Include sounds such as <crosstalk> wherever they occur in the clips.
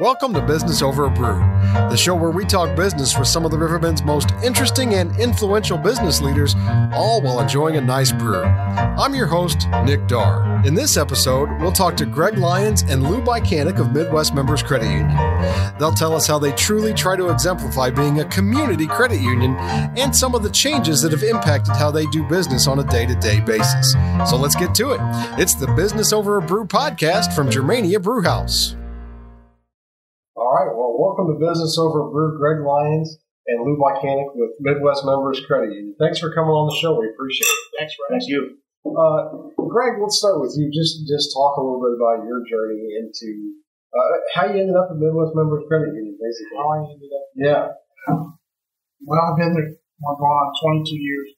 Welcome to Business Over a Brew, the show where we talk business with some of the Riverbend's most interesting and influential business leaders, all while enjoying a nice brew. I'm your host, Nick Darr. In this episode, we'll talk to Greg Lyons and Lou Bicanic of Midwest Members Credit Union. They'll tell us how they truly try to exemplify being a community credit union and some of the changes that have impacted how they do business on a day to day basis. So let's get to it. It's the Business Over a Brew podcast from Germania Brewhouse. All right. Well, welcome to Business Over Brew. Greg Lyons and Lou Bicanic with Midwest Members Credit Union. Thanks for coming on the show. We appreciate it. Thanks for asking. you. Uh, Greg, let's start with you. Just just talk a little bit about your journey into uh, how you ended up at Midwest Members Credit Union, basically. How I ended up. Yeah. Well, I've been there I'm going on 22 years.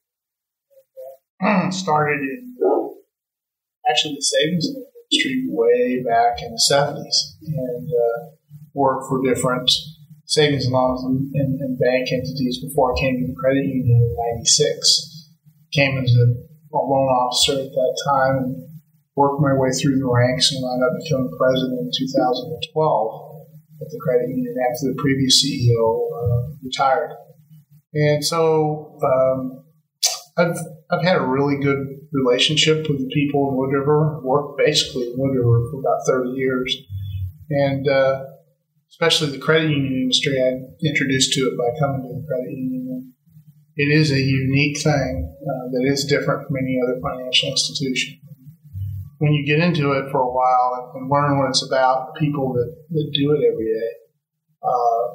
Uh, <clears throat> started in actually the savings industry way back in the 70s and uh, worked for different savings and loans and, and, and, bank entities before I came to the credit union in 96. Came as a, a loan officer at that time and worked my way through the ranks and wound up becoming president in 2012 at the credit union after the previous CEO uh, retired. And so um, I've, I've had a really good relationship with the people in Wood River. worked basically in Wood River for about 30 years. And uh, especially the credit union industry, I introduced to it by coming to the credit union. It is a unique thing uh, that is different from any other financial institution. When you get into it for a while and learn what it's about, people that, that do it every day, uh,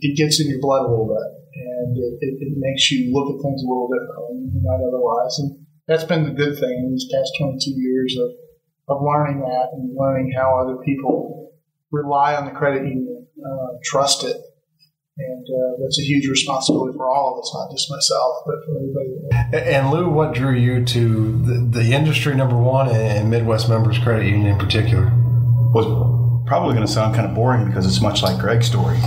it gets in your blood a little bit and it, it, it, makes you look at things a little differently than you might otherwise. And that's been the good thing in these past 22 years of, of learning that and learning how other people rely on the credit union, uh, trust it. And uh, that's a huge responsibility for all of us, not just myself, but for everybody. And Lou, what drew you to the, the industry number one and Midwest Members Credit Union in particular? Was probably going to sound kind of boring because it's much like Greg's story.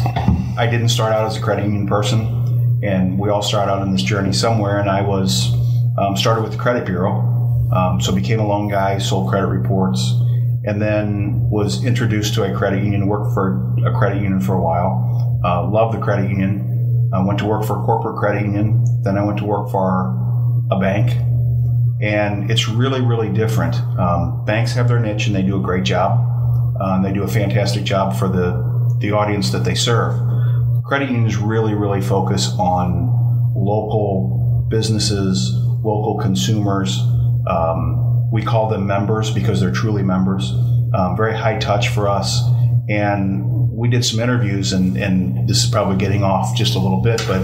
I didn't start out as a credit union person, and we all start out in this journey somewhere. And I was um, started with the credit bureau, um, so became a loan guy, sold credit reports, and then was introduced to a credit union, worked for a credit union for a while, uh, loved the credit union, I went to work for a corporate credit union, then I went to work for a bank. And it's really, really different. Um, banks have their niche and they do a great job. Um, they do a fantastic job for the, the audience that they serve. Credit unions really, really focus on local businesses, local consumers, um, we call them members because they're truly members. Um, very high touch for us. And we did some interviews, and, and this is probably getting off just a little bit, but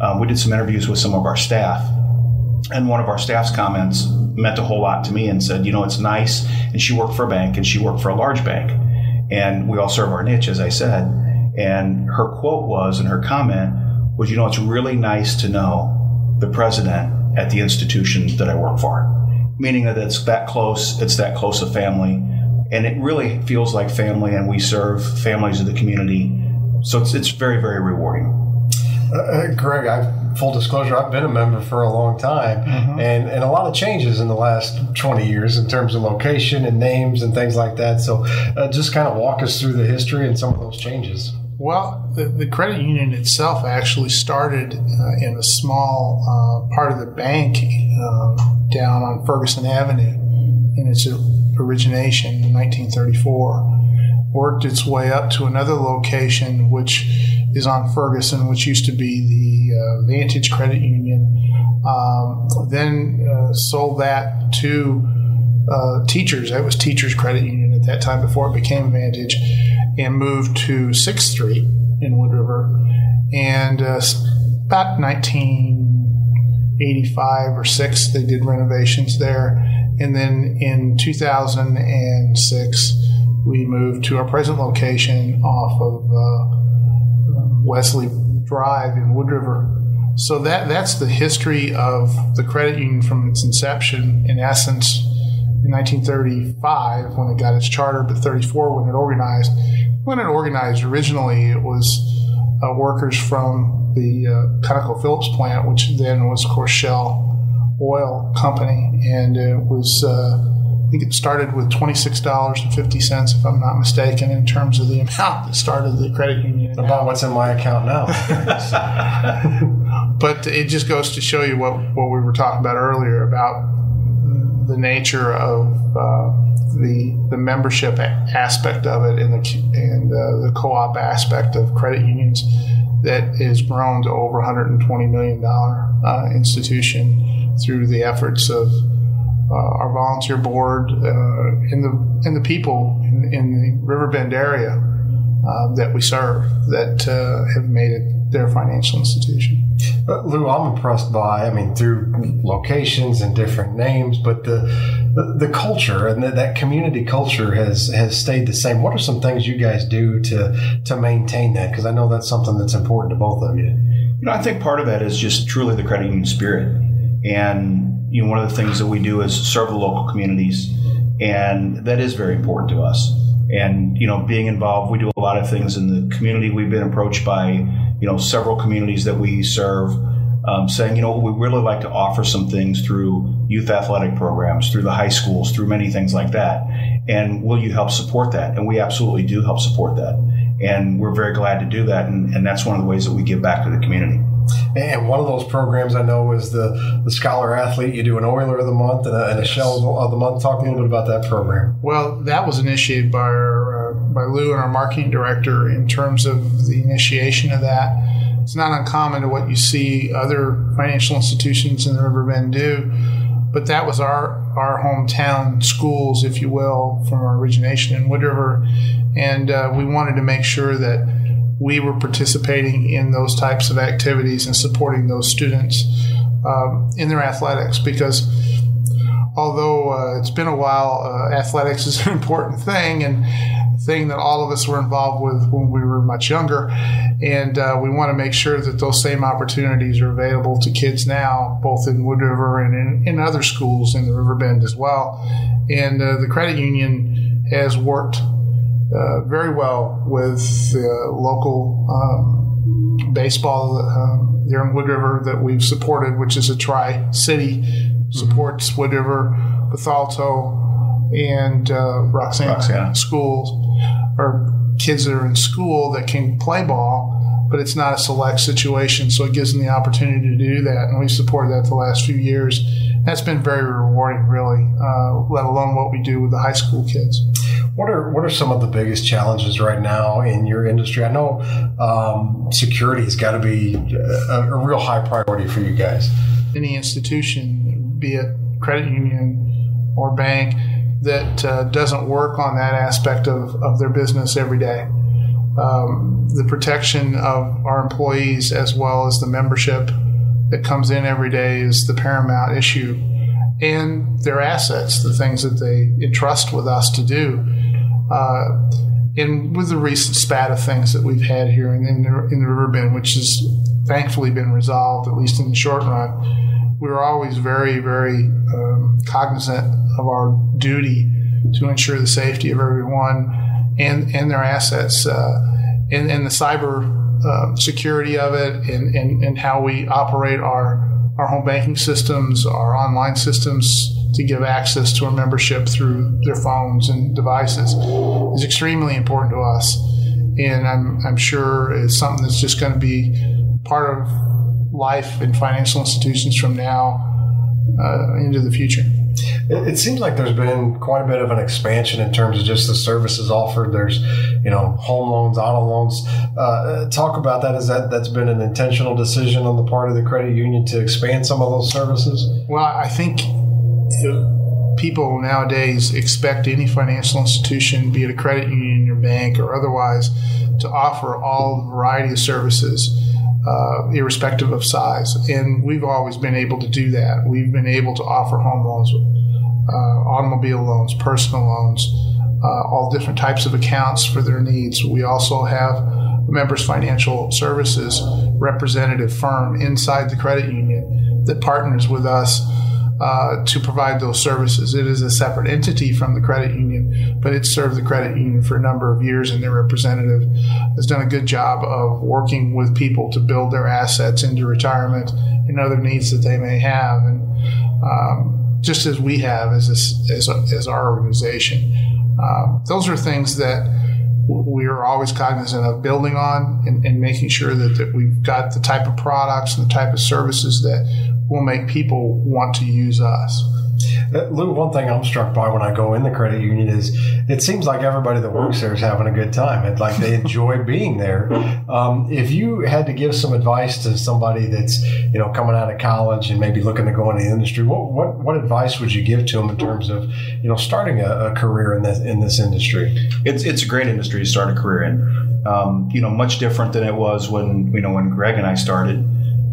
um, we did some interviews with some of our staff. And one of our staff's comments meant a whole lot to me and said, you know, it's nice. And she worked for a bank and she worked for a large bank. And we all serve our niche, as I said. And her quote was, and her comment was, you know, it's really nice to know the president at the institution that I work for meaning that it's that close, it's that close a family. And it really feels like family, and we serve families of the community. So it's, it's very, very rewarding. Uh, uh Greg, I've, full disclosure, I've been a member for a long time, mm-hmm. and, and a lot of changes in the last 20 years in terms of location and names and things like that. So uh, just kind of walk us through the history and some of those changes. Well, the, the credit union itself actually started uh, in a small uh, part of the bank uh, down on Ferguson Avenue in its origination in 1934. Worked its way up to another location, which is on Ferguson, which used to be the uh, Vantage Credit Union. Um, then uh, sold that to uh, Teachers. That was Teachers Credit Union at that time before it became Vantage and moved to 6th Street in Wood River. And uh, about 1985 or 6, they did renovations there. And then in 2006, we moved to our present location off of uh, Wesley Drive in Wood River. So that that's the history of the credit union from its inception. In essence, in 1935 when it got its charter, but 34 when it organized. When it organized originally, it was uh, workers from the uh, ConocoPhillips plant, which then was, of course, Shell Oil Company, and it was uh, think it started with $26.50, if I'm not mistaken, in terms of the amount that started the credit union. About what's in my account now. <laughs> but it just goes to show you what, what we were talking about earlier about the nature of uh, the the membership aspect of it and the and uh, the co-op aspect of credit unions that is grown to over 120 million dollar uh, institution through the efforts of uh, our volunteer board uh, and the and the people in, in the Riverbend area uh, that we serve that have made it their financial institution. But Lou, I'm impressed by, I mean, through locations and different names, but the the, the culture and the, that community culture has has stayed the same. What are some things you guys do to to maintain that? Because I know that's something that's important to both of you. You know, I think part of that is just truly the credit union spirit, and you know, one of the things that we do is serve the local communities, and that is very important to us and you know being involved we do a lot of things in the community we've been approached by you know several communities that we serve um, saying you know we really like to offer some things through youth athletic programs through the high schools through many things like that and will you help support that and we absolutely do help support that and we're very glad to do that and, and that's one of the ways that we give back to the community and one of those programs I know is the, the Scholar Athlete. You do an Oiler of the Month and a, and a Shell of the Month. Talk a little bit about that program. Well, that was initiated by our, uh, by Lou and our marketing director in terms of the initiation of that. It's not uncommon to what you see other financial institutions in the River Bend do, but that was our our hometown schools, if you will, from our origination in Wood River, and uh, we wanted to make sure that we were participating in those types of activities and supporting those students um, in their athletics. Because although uh, it's been a while, uh, athletics is an <laughs> important thing and thing that all of us were involved with when we were much younger. And uh, we want to make sure that those same opportunities are available to kids now, both in Wood River and in, in other schools in the River Bend as well. And uh, the credit union has worked uh, very well with the local um, baseball um, here in Wood River that we've supported, which is a Tri City supports mm-hmm. Wood River, Bethalto, and uh, Roxana, Roxana schools or kids that are in school that can play ball but it's not a select situation. So it gives them the opportunity to do that. And we've supported that the last few years. That's been very rewarding, really, uh, let alone what we do with the high school kids. What are what are some of the biggest challenges right now in your industry? I know um, security has got to be a, a, real high priority for you guys. Any institution, be it credit union or bank, that uh, doesn't work on that aspect of, of their business every day. Um, the protection of our employees as well as the membership that comes in every day is the paramount issue and their assets, the things that they entrust with us to do. Uh, and with the recent spat of things that we've had here in, in, the, in the Riverbend, which has thankfully been resolved, at least in the short run, we are always very, very um, cognizant of our duty to ensure the safety of everyone and, and their assets uh, and, and the cyber uh, security of it and, and, and how we operate our, our home banking systems, our online systems, to give access to our membership through their phones and devices is extremely important to us. And I'm, I'm sure it's something that's just going to be part of life in financial institutions from now uh, into the future. It, seems like there's been quite a bit of an expansion in terms of just the services offered. There's, you know, home loans, auto loans. Uh, talk about that. Is that that's been an intentional decision on the part of the credit union to expand some of those services? Well, I think people nowadays expect any financial institution, be it a credit union or bank or otherwise, to offer all variety of services, uh, irrespective of size. And we've always been able to do that. We've been able to offer home loans, uh, automobile loans, personal loans, uh, all different types of accounts for their needs. We also have a Members Financial Services representative firm inside the credit union that partners with us uh, to provide those services. It is a separate entity from the credit union, but it served the credit union for a number of years, and their representative has done a good job of working with people to build their assets into retirement and other needs that they may have. And um, just as we have as this, as, as our organization. Um, those are things that we are always cognizant of building on and, and making sure that, that we've got the type of products and the type of services that will make people want to use us. Uh, Lou, one thing I'm struck by when I go in the credit union is it seems like everybody that works there is having a good time. It's like they enjoy being there. Um, if you had to give some advice to somebody that's you know coming out of college and maybe looking to go into the industry, what what, what advice would you give to them in terms of you know starting a, a career in this in this industry? It's it's a great industry to start a career in. Um, you know, much different than it was when you know when Greg and I started.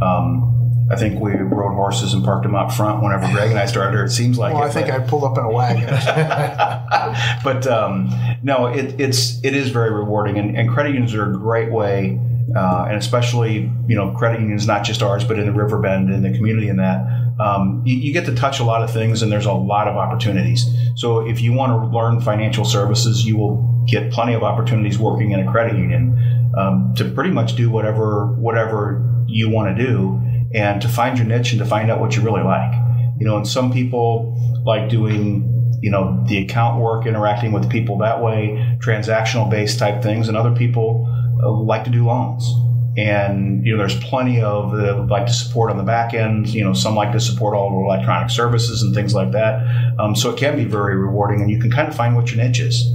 Um, I think we rode horses and parked them out front whenever Greg and I started. Or it seems like. Well, it, I think but, I pulled up in a wagon. <laughs> but um, no, it, it's it is very rewarding, and, and credit unions are a great way, uh, and especially you know credit unions, not just ours, but in the Riverbend in the community and that um, you, you get to touch a lot of things, and there's a lot of opportunities. So if you want to learn financial services, you will get plenty of opportunities working in a credit union um, to pretty much do whatever whatever you want to do and to find your niche and to find out what you really like. You know, and some people like doing, you know, the account work, interacting with people that way, transactional based type things, and other people uh, like to do loans. And you know, there's plenty of uh, like to support on the back end. You know, some like to support all of electronic services and things like that. Um, so it can be very rewarding, and you can kind of find what your niche is.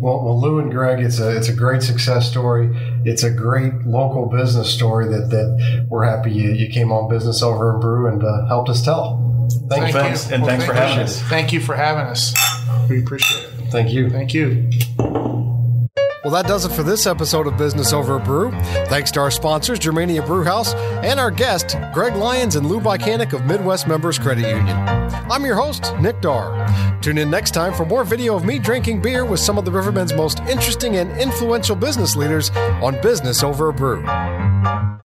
Well, well, Lou and Greg, it's a it's a great success story. It's a great local business story that that we're happy you, you came on Business Over and Brew and uh, helped us tell. Thank, Thank you. thanks- you. and thanks for having you. us. Thank you for having us. We appreciate it. Thank you. Thank you. Well, that does it for this episode of Business Over a Brew. Thanks to our sponsors, Germania Brewhouse, and our guest, Greg Lyons and Lou Bicanic of Midwest Members Credit Union. I'm your host, Nick Darr. Tune in next time for more video of me drinking beer with some of the Riverbend's most interesting and influential business leaders on Business Over a Brew.